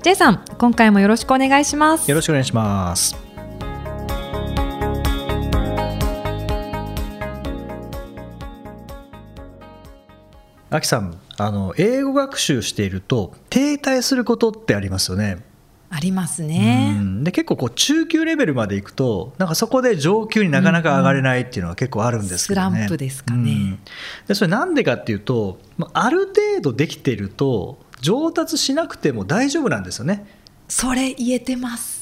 J さん今回もよろしくお願いしますよろしくお願いしますあきさんあの英語学習していると停滞することってありますよねありますね。で結構こう中級レベルまでいくとなんかそこで上級になかなか上がれないっていうのは結構あるんですけどね。スランプですかね。うん、でそれなんでかっていうとある程度できていると上達しなくても大丈夫なんですよね。それ言えてます。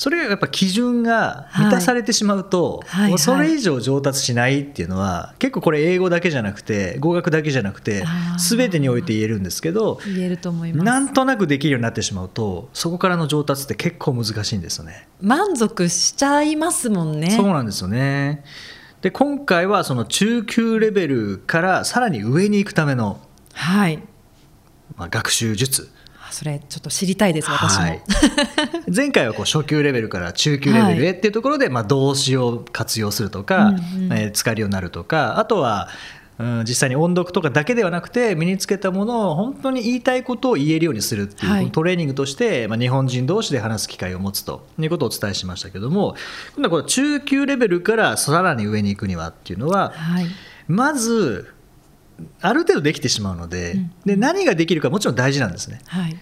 それがやっぱ基準が満たされてしまうと、はいそれ以上上達しないっていうのは結構これ英語だけじゃなくて語学だけじゃなくて全てにおいて言えるんですけど言えると思います。なんとなくできるようになってしまうとそこからの上達って結構難しいんですよね。満足しちゃいますもんね。そうなんですよね。で今回はその中級レベルからさらに上に行くための、はいまあ、学習術。それちょっと知りたいです私も、はい、前回はこう初級レベルから中級レベルへっていうところで、まあ、動詞を活用するとか、うんうん、えー、使えるようになるとかあとはうん、実際に音読とかだけではなくて身につけたものを本当に言いたいことを言えるようにするっていう、はい、トレーニングとして、まあ、日本人同士で話す機会を持つということをお伝えしましたけども今度はこの中級レベルからさらに上に行くにはっていうのは、はい、まずある程度できてしまうのでうん、で何ができるかもちろん大事なんですね。はい、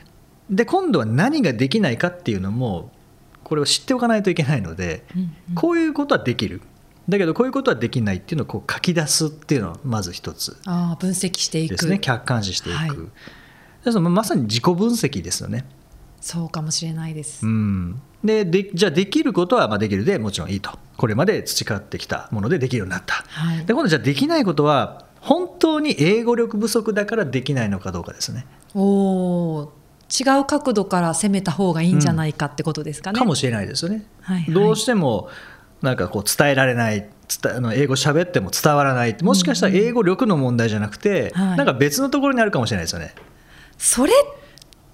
で今度は何ができないかっていうのもこれを知っておかないといけないので、うんうん、こういうことはできる。だけどこういうことはできないっていうのをこう書き出すっていうのはまず一つあ分析していく。ですね。客観視していく、はい、そのまさに自己分析ですよね。そうかもしれないです、うん、ででじゃあできることはまあできるでもちろんいいと。これまで培ってきたものでできるようになった、はい、で今度じゃあできないことは本当に英語力不足だからできないのかどうかですね。お違う角度から攻めた方がいいんじゃないかってことですかね。うん、かもしれないですよね。はいはい、どうしてもなんかこう伝えられない伝あの英語喋っても伝わらない。もしかしたら英語力の問題じゃなくて、うんなんか別のところにあるかもしれないですよね。それ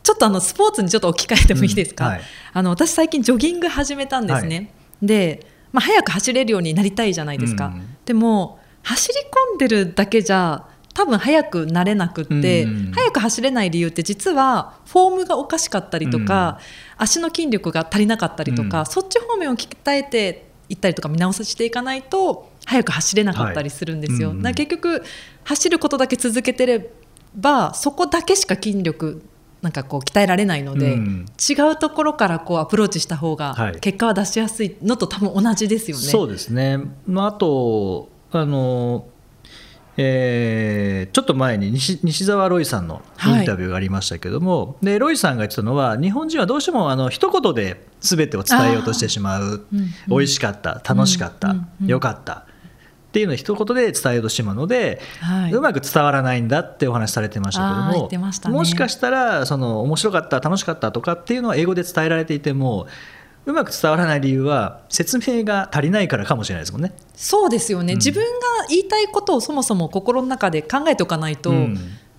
ちょっとあのスポーツにちょっと置き換えてもいいですか、うんはい、あの私最近ジョギング始めたんですね、はい、で、まあ、早く走れるようになりたいじゃないですか、うん、でも走り込んでるだけじゃ多分速くなれなくって、うん、速く走れない理由って実はフォームがおかしかったりとか、うん、足の筋力が足りなかったりとか、うん、そっち方面を鍛えていったりとか見直ししていかないと速く走れなかったりするんですよ。はい、結局走ることだけ続けてればそこだけしか筋力なんかこう鍛えられないので、うん、違うところからこうアプローチした方が結果は出しやすいのと多分同じですよね。そうですね、まあ、あとあのえー、ちょっと前に西西澤ロイさんのインタビューがありましたけども、はい、でロイさんが言ってたのは日本人はどうしてもあの一言で全てを伝えようとしてしまう、うん、美味しかった楽しかった、うん。うん、よかった。っていうのを一言で伝えようとしてしまうので、はい、うまく伝わらないんだってお話されてましたけども、ね、もしかしたらその面白かった楽しかったとかっていうのは英語で伝えられていてもうまく伝わらない理由は説明が足りないからかもしれないですもんね。そうですよね、うん、自分が言いたいことをそもそも心の中で考えておかないと、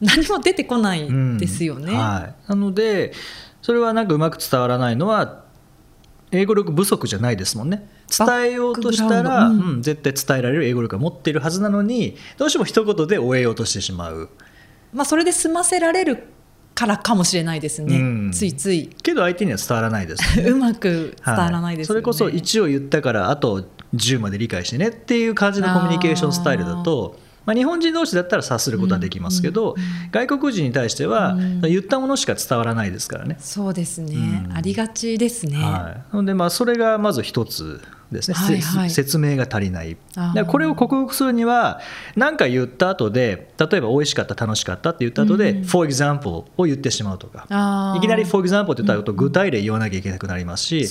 何も出てこないですよね。うんはい、なのでそれはなんかうまく伝わらないのは英語力不足じゃないですもんね。伝えようとしたら、うん、絶対伝えられる英語力を持っているはずなのにどうしても一言で終えようとしてしまう。まあ、それで済ませられるからかもしれないですね、うん、ついつい。けど相手には伝わらないです、ね、うまく伝わらないです、ね。はい、それこそ1を言ったからあと10まで理解してねっていう感じのコミュニケーションスタイルだとまあ、日本人同士だったら察することはできますけど、うんうん、外国人に対しては、言ったものしか伝わらないですからね。そうですね、ありがちですね。はい、でまあそれがまず一つですね、はいはい、説明が足りない。これを克服するには何か言った後で例えば美味しかった楽しかったって言った後で、うん、for example を言ってしまうとか。いきなり for example って言ったら具体例言わなきゃいけなくなりますし、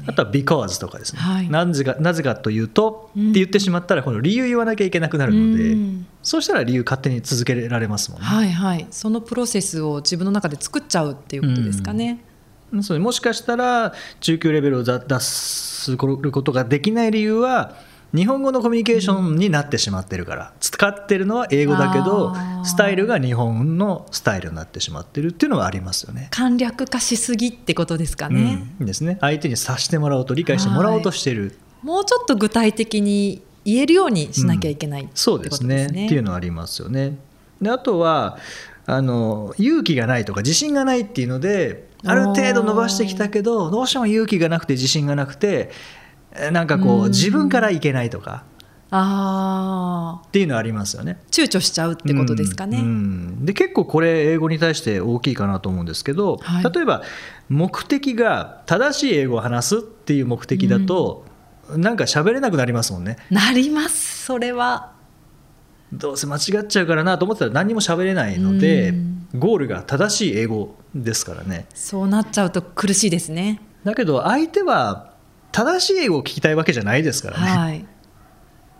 うん、あとは because とかですね、はい、なぜかなぜかというとって言ってしまったらこの理由言わなきゃいけなくなるので、うん、そうしたら理由勝手に続けられますもんね。はいはい、そのプロセスを自分の中で作っちゃうっていうことですかね。もしかしたら中級レベルを出すことができない理由は日本語のコミュニケーションになってしまってるから、使ってるのは英語だけどスタイルが日本のスタイルになってしまってるっていうのはありますよね。簡略化しすぎってことですかね、うん、ですね。相手に察してもらおうと理解してもらおうとしてる、もうちょっと具体的に言えるようにしなきゃいけない、うん、そうですね。っていうのはありますよね。であとはあの勇気がないとか自信がないっていうのである程度伸ばしてきたけどどうしても勇気がなくて自信がなくてなんかこう自分からいけないとか。あっていうのはありますよね。躊躇しちゃうってことですかね、うんうん、で結構これ英語に対して大きいかなと思うんですけど、はい、例えば目的が正しい英語を話すっていう目的だと、うん、なんか喋れなくなりますもんね。なりますそれはどうせ間違っちゃうからなと思ってたら何も喋れないので、ゴールが正しい英語ですからね。そうなっちゃうと苦しいですね。だけど相手は正しい英語を聞きたいわけじゃないですからね、はい、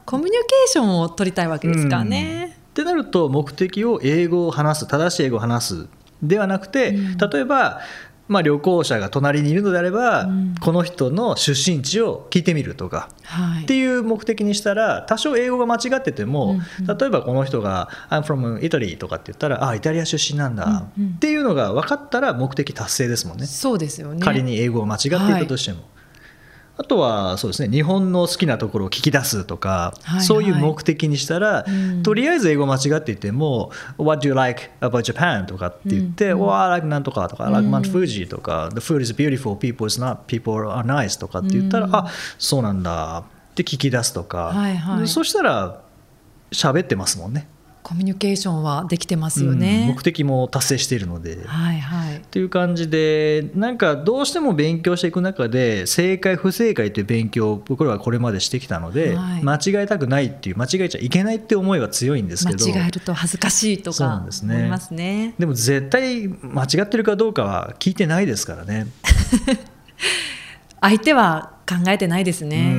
コミュニケーションを取りたいわけですからね、ってなると目的を英語を話す正しい英語を話すではなくて、例えばまあ、旅行者が隣にいるのであれば、うん、この人の出身地を聞いてみるとか、はい、っていう目的にしたら多少英語が間違ってても、うんうん、例えばこの人が「I'm from Italy」とかって言ったら「あイタリア出身なんだ、うんうん」っていうのが分かったら目的達成ですもんね。そうですよね。仮に英語を間違っていたとしても。はいあとはそうですね日本の好きなところを聞き出すとか、はいはい、そういう目的にしたら、うん、とりあえず英語間違っていても「What do you like about Japan?」とかって言って「うん、oh, I like なんとか」とか「I like Mount Fuji」とか「The food is beautiful people is not people are nice」とかって言ったら「うん、あそうなんだ」って聞き出すとか、はいはい、そしたら喋ってますもんね。コミュニケーションはできてますよね、うん、目的も達成しているので。はいはい、っていう感じでなんかどうしても勉強していく中で正解不正解という勉強を僕らはこれまでしてきたので、はい、間違えたくないっていう間違えちゃいけないって思いは強いんですけど。間違えると恥ずかしいとか思いますね。でも絶対間違ってるかどうかは聞いてないですからね。相手は考えてないですね。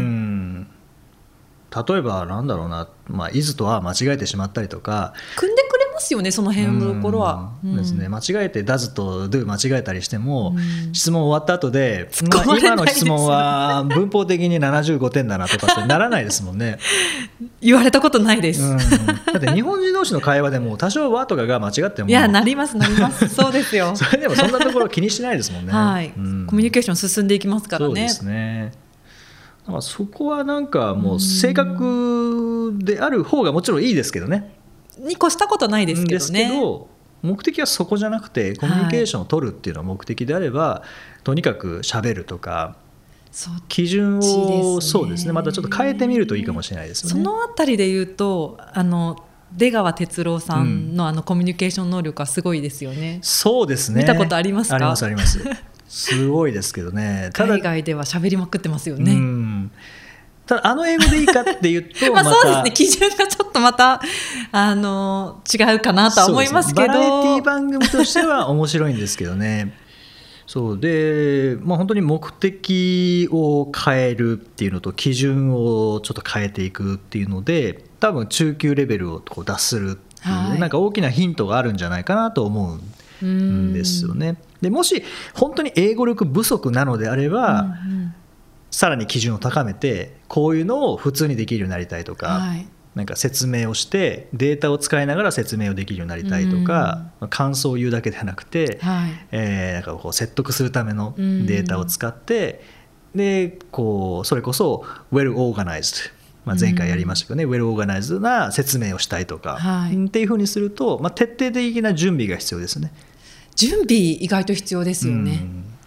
うん例えばなんだろうな、まあ、イズとは間違えてしまったりとか。組んでくれますよねその辺のところは、ですね。間違えてダズとドゥ間違えたりしても、質問終わった後で、まあ、今の質問は文法的に75点だなとかってならないですもんね。言われたことないです、だって日本人同士の会話でも多少和とかが間違っても。いやなりますなります。そうですよ。それでもそんなところ気にしないですもんね。はい、コミュニケーション進んでいきますからね。そうですねだからそこはなんかもう正確である方がもちろんいいですけどね。に越したことないですけどね。ど目的はそこじゃなくてコミュニケーションを取るっていうのが目的であれば、はい、とにかくしゃべるとか基準をそうですねまたちょっと変えてみるといいかもしれないですね。そのあたりで言うとあの出川哲朗さんのあのコミュニケーション能力はすごいですよね。そうですね。見たことありますか？ありますあります。すごいですけどね。海外では喋りまくってますよね。ただあの英語でいいかっていうと まあそうですね。基準がちょっとまたあの違うかなとは思いますけど、ね、バラエティ番組としては面白いんですけどね。そう。で、まあ、本当に目的を変えるっていうのと基準をちょっと変えていくっていうので多分中級レベルをこう脱するっていう、はい、なんか大きなヒントがあるんじゃないかなと思うんですよね。でもし本当に英語力不足なのであれば、うんうん、さらに基準を高めてこういうのを普通にできるようになりたいとか、はい、なんか説明をしてデータを使いながら説明をできるようになりたいとか、うん、感想を言うだけではなくて、はい、えー、なんかこう説得するためのデータを使って、うん、でこうそれこそ well organized まあ、前回やりましたけどね、うん、ウェルオーガナイズな説明をしたいとか、はい、っていうふうにすると、まあ、徹底的な準備が必要ですね。準備意外と必要ですよね。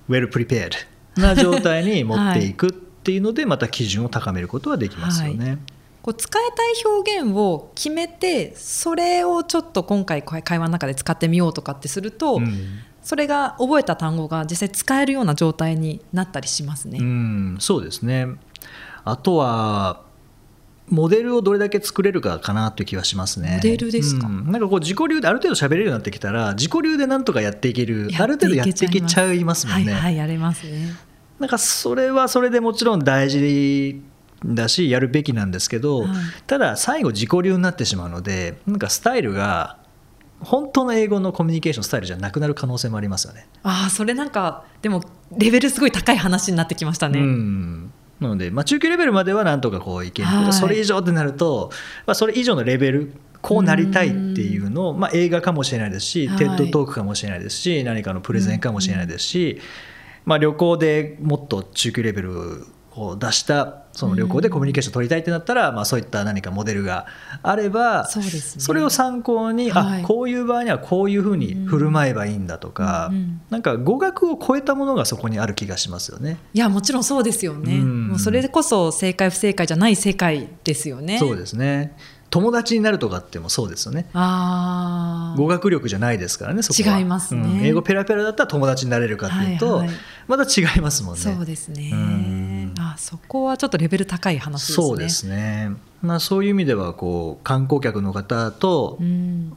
well prepared な状態に持っていくっていうので、また基準を高めることはできますよね。はい、こう使いたい表現を決めてそれをちょっと今回会話の中で使ってみようとかってすると、うん、それが覚えた単語が実際使えるような状態になったりしますね。うん、そうですねあとはモデルをどれだけ作れるかかなという気はしますね。モデルですか、うん、なんかこう自己流である程度喋れるようになってきたら自己流でなんとかやっていけるある程度やっていけちゃいますもんね。はい、はい、やれますね。なんかそれはそれでもちろん大事だしやるべきなんですけど、はい、ただ最後自己流になってしまうのでなんかスタイルが本当の英語のコミュニケーションスタイルじゃなくなる可能性もありますよね。ああそれなんかでもレベルすごい高い話になってきましたね。うんなので、まあ、中級レベルまではなんとかこういけるけど、はい、それ以上ってなると、まあ、それ以上のレベルこうなりたいっていうのを、まあ、映画かもしれないですし、はい、テッドトークかもしれないですし何かのプレゼンかもしれないですし、まあ、旅行でもっと中級レベルを出したその旅行でコミュニケーション取りたいってなったら、まあ、そういった何かモデルがあればそ、ね,、れを参考に、はい、あこういう場合にはこういうふうに振る舞えばいいんだとか、うんうん、なんか語学を超えたものがそこにある気がしますよね。いやもちろんそうですよね、うん、もうそれこそ正解不正解じゃない世界ですよね。そうですね。友達になるとかってもそうですよね。語学力じゃないですからねそこは。違いますね、うん、英語ペラペラだったら友達になれるかっていうと、はいはい、また違いますもんね。そうですね、あそこはちょっとレベル高い話ですね。そうですね。まあ、そういう意味ではこう観光客の方と、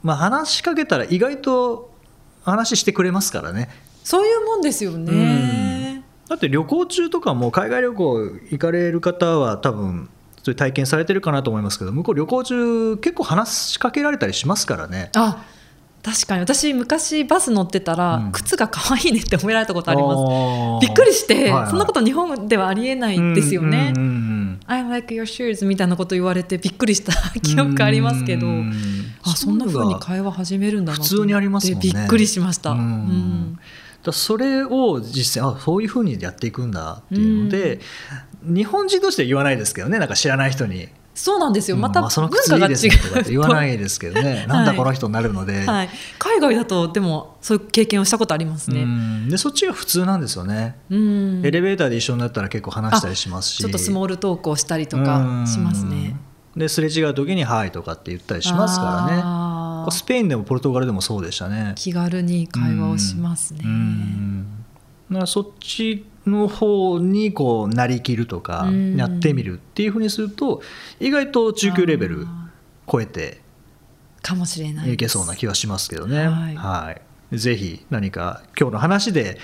まあ、話しかけたら意外と話してくれますからね。そういうもんですよね、だって旅行中とかも海外旅行行かれる方は多分そういう体験されてるかなと思いますけど向こう旅行中結構話しかけられたりしますからね。あ確かに。私昔バス乗ってたら、うん、靴が可愛いねって褒められたことあります。びっくりして、はいはい、そんなこと日本ではありえないんですよね、うんうんうん、I like your shoes みたいなこと言われてびっくりした 記憶ありますけど、うんうん、あそんなふうに会話始めるんだな普通にありますもんね。びっくりしました、うん。だそれを実際あそういうふうにやっていくんだっていうので、うん、日本人としては言わないですけどね。なんか知らない人に。そうなんですよ、また文化が違う、言わないですけどね、なんだこの人になるので、はい、海外だと、でも、そういう経験をしたことありますね。で、そっちが普通なんですよね。エレベーターで一緒になったら結構話したりしますし、ちょっとスモールトークをしたりとかしますね。ですれ違う時に「はい」とかって言ったりしますからね。スペインでもポルトガルでもそうでしたね。気軽に会話をしますね、うそっちの方にこうなりきるとかやってみるっていうふうにすると意外と中級レベル超えてかもしれないいけそうな気はしますけどね、はい、はい、ぜひ何か今日の話で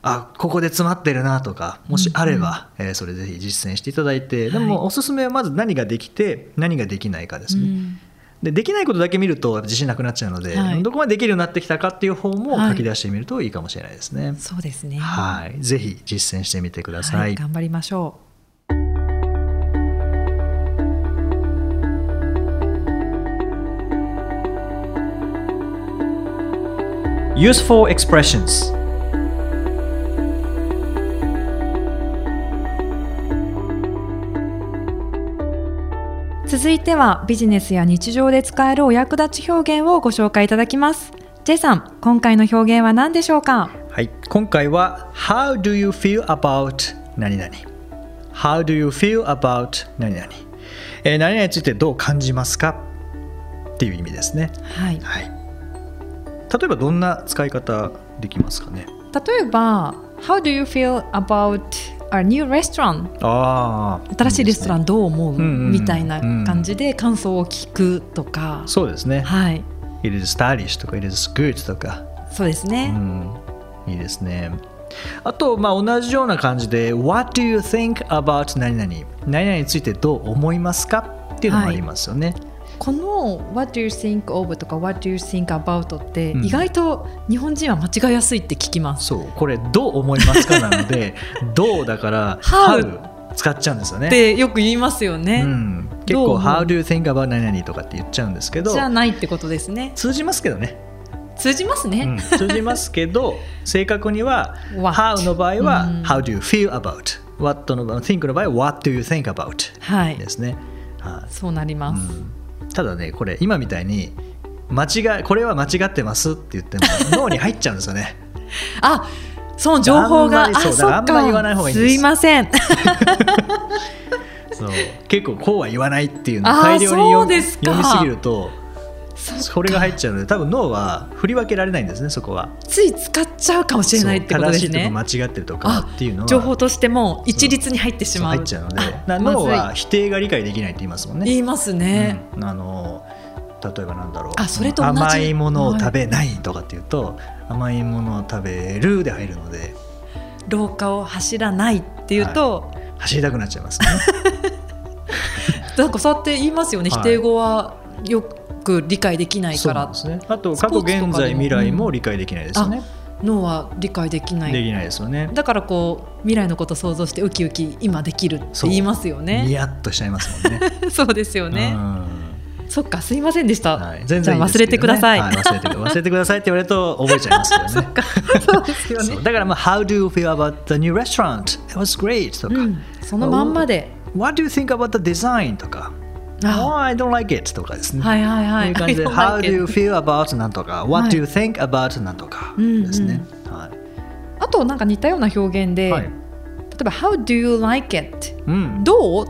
あここで詰まってるなとかもしあれば、うんうん、えー、それぜひ実践していただいて、でもおすすめはまず何ができて何ができないかですね。うんでできないことだけ見ると自信なくなっちゃうので、はい、どこまでできるようになってきたかっていう方も書き出してみるといいかもしれないですね。はい、そうですね。はい、ぜひ実践してみてください。はい、頑張りましょう。Useful expressions 続いてはビジネスや日常で使えるお役立ち表現をご紹介いただきます。J さん今回の表現は何でしょうか？はい今回は How do you feel about 何々。How do you feel about 何々、えー、何々についてどう感じますか？っていう意味ですね。はい、はい、例えばどんな使い方できますかね？例えば How do you feel about a new restaurant あ新しいレストランどう思う、みたいな感じで感想を聞くとか。そうですね。はい。It is stylish とか It is good とか。そうですね、うん、いいですね。あと、まあ、同じような感じで What do you think about 何々？何々についてどう思いますか？っていうのもありますよね、はいこの「What do you think of?」とか「What do you think about?」って意外と日本人は間違いやすいって聞きます。うん、そうこれどう思いますかなので「どう」だから「How」使っちゃうんですよね。ってよく言いますよね。うん、結構「How do you think about 何々?」とかって言っちゃうんですけどじゃないってことですね。通じますけどね。通じますね、うん、通じますけど 正確には「How」の場合は「How do you feel about」「What」の場合 Think の場合は「What do you think about」ですね。はい、そうなります。うんただねこれ今みたいに間違いこれは間違ってますって言っても 脳に入っちゃうんですよね。あその情報があんまり言わない方がいいんです。すいません。そう。結構こうは言わないっていうのを大量に読みすぎるとそれが入っちゃうので多分脳は振り分けられないんですねそこは。つい使っちゃうかもしれないってことですね。正しいとか間違ってるとかっていうのは。情報としても一律に入ってしまう。入っちゃうので。脳は否定が理解できないって言いますもんね。言いますね、うん、あの例えばなんだろう。あそれと甘いものを食べないとかっていうと、はい、甘いものを食べるで入るので。廊下を走らないっていうと、はい、走りたくなっちゃいますね。なんかそうやって言いますよね、否定語はよく理解できないから。です、ね、あと過去現在未来も理解できないですよね、うん、脳は理解できない。できないですよね。だからこう未来のこと想像してウキウキ今できるって言いますよね。ニヤッとしちゃいますもんね。そうですよね、そっかすいませんでした。はい、全然、ね、忘れてください。はい、忘れて忘れてくださいって言われると覚えちゃいますけどね。そうですよね。だからまあ How do you feel about the new restaurant? It was great とか、うん、そのまんまで。What do you think about the design? とか。Oh, I don't like it とかですね。はいはいはい。いう感じで How do you feel about なんとか。What do you think about なんとかですね。はい。あとなんか似たような表現で、例えば How do you like it、うん、どう？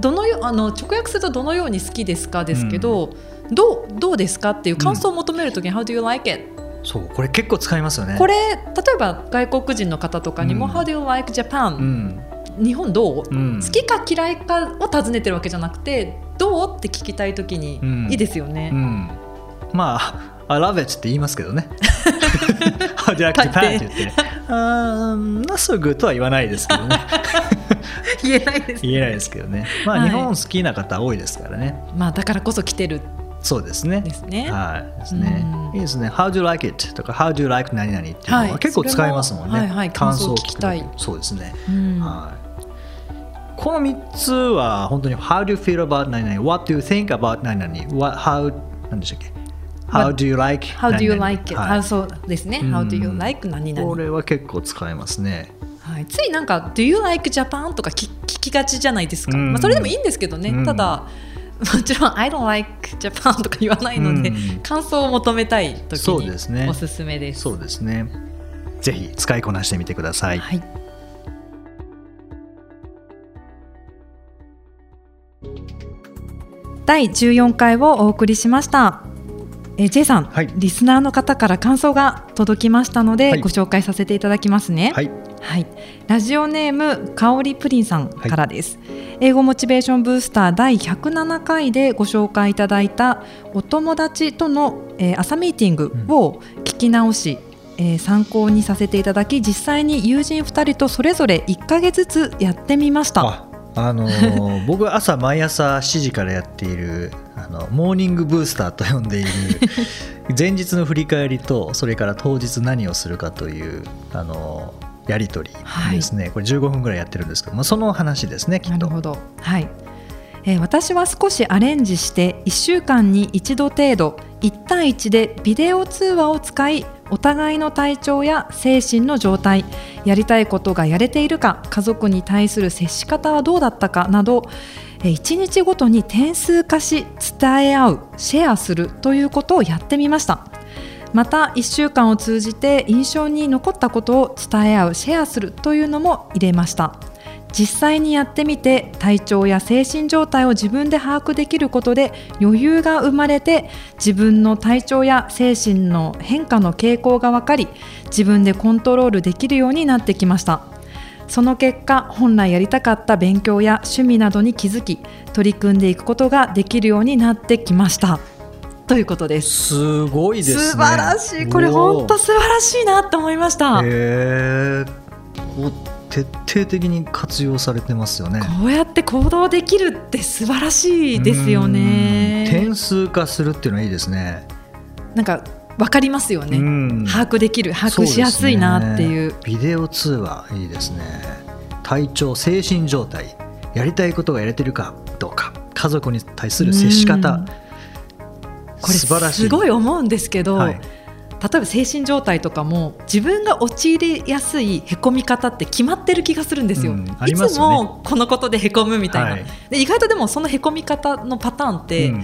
どのよあの直訳するとどのように好きですかですけど、うん、どうどうですかっていう感想を求めるときに、How do you like it そうこれ結構使いますよね。これ例えば外国人の方とかにも、うん、How do you like Japan、うん、日本どう、うん、好きか嫌いかを尋ねてるわけじゃなくてどう？って聞きたいときにいいですよね、まあ I love it って言いますけどね How do you like Japan って言って not so good とは言わないですけどね 言えないです、ね、言えないですけどね。まあ、はい、日本好きな方多いですからね。まあだからこそ来てる。そうですね。ですね。はい。ですね。いいですね。How do you like it? とか How do you like 何々っていうのは結構使いますもんね。はいはい、感想を聞きたい。そうですね。はい。この三つは本当に How do you feel about 何々 What do you think about 何々 What, How 何でしたっけ？How do you like How do you like it、はい、そうですね。How do you like 何々。これは結構使えますね。はい、ついなんか「Do you like Japan?」とか聞きがちじゃないですか、まあ、それでもいいんですけどね、うん、ただもちろん「I don't like Japan」とか言わないので、うん、感想を求めたい時におすすめです。そうですね。ぜひ使いこなしてみてください、はい、第14回をお送りしました。えー、J さん、はい、リスナーの方から感想が届きましたので、はい、ご紹介させていただきますね。はい、はい、ラジオネームかおりプリンさんからです、英語モチベーションブースター第107回でご紹介いただいたお友達との、えー、朝ミーティングを聞き直し、うん、えー、参考にさせていただき実際に友人2人とそれぞれ1か月ずつやってみました。あのー、僕は朝毎朝7時からやっているあのモーニングブースターと呼んでいる 前日の振り返りとそれから当日何をするかというあのやり取りですね、はい、これ15分ぐらいやってるんですけど、まあ、その話ですねきっと。なるほど。はい。えー、私は少しアレンジして1週間に1度程度1対1でビデオ通話を使いお互いの体調や精神の状態やりたいことがやれているか家族に対する接し方はどうだったかなど1日ごとに点数化し伝え合うシェアするということをやってみました。また1週間を通じて印象に残ったことを伝え合うシェアするというのも入れました。実際にやってみて体調や精神状態を自分で把握できることで余裕が生まれて自分の体調や精神の変化の傾向が分かり自分でコントロールできるようになってきました。その結果本来やりたかった勉強や趣味などに気づき取り組んでいくことができるようになってきました。ということです。すごいです、ね、素晴らしい。これ本当素晴らしいなと思いました。へえ徹底的に活用されてますよね。こうやって行動できるって素晴らしいですよね。点数化するっていうのはいいですね。なんか分かりますよね。把握できる把握しやすいなっていう、ね、ビデオ通話いいですね。体調精神状態。やりたいことがやれてるかどうか。家族に対する接し方。これすごい思うんですけど、はい例えば精神状態とかも自分が陥りやすいへこみ方って決まってる気がするんですよ。うんすね、いつもこのことでへこむみたいな、はい、で意外とでもそのへこみ方のパターンって、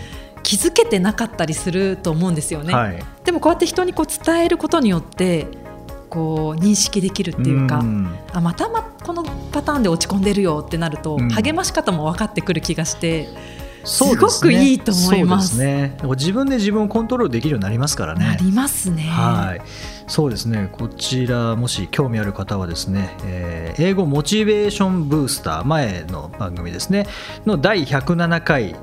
気づけてなかったりすると思うんですよね。はい、でもこうやって人にこう伝えることによってこう認識できるっていうか、うん、あまたまこのパターンで落ち込んでるよってなると、うん、励まし方も分かってくる気がして。すごくいいと思います。ね、自分で自分をコントロールできるようになりますからね。なりますね。はい。そうですね。こちらもし興味ある方はですね、えー、英語モチベーションブースター前の番組ですねの第107回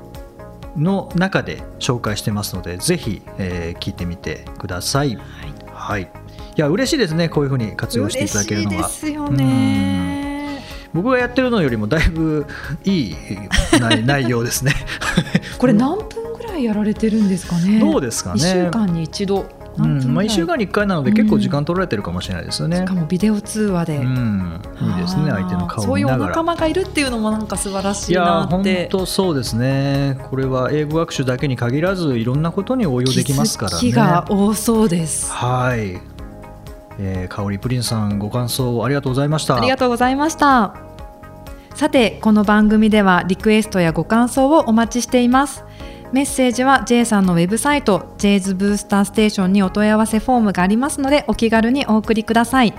の中で紹介してますので、ぜひ、えー、聞いてみてください。はい。はい、いや嬉しいですね。こういうふうに活用していただけるのは。ですよね。僕がやってるのよりもだいぶいい内 容ですね。これ何分ぐららいやられてるんですかね？どうですかね？1週間に一度。うんまあ、1週間に1回なので結構時間取られてるかもしれないですよね、しかもビデオ通話で、うん、いいですね相手の顔そういうお仲間がいるっていうのもなんか素晴らしいなって。いや本当そうですね。これは英語学習だけに限らずいろんなことに応用できますからね。が多そうです。はい。えー、香りプリンさんご感想ありがとうございました。ありがとうございましたさてこの番組ではリクエストやご感想をお待ちしています。メッセージは J さんのウェブサイト J's ブースターステーションにお問い合わせフォームがありますのでお気軽にお送りください。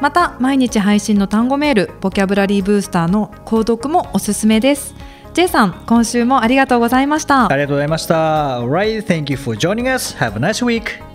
また毎日配信の単語メールボキャブラリーブースターの購読もおすすめです。J さん今週もありがとうございました。ありがとうございました。Alright, thank you for joining us. Have a nice week.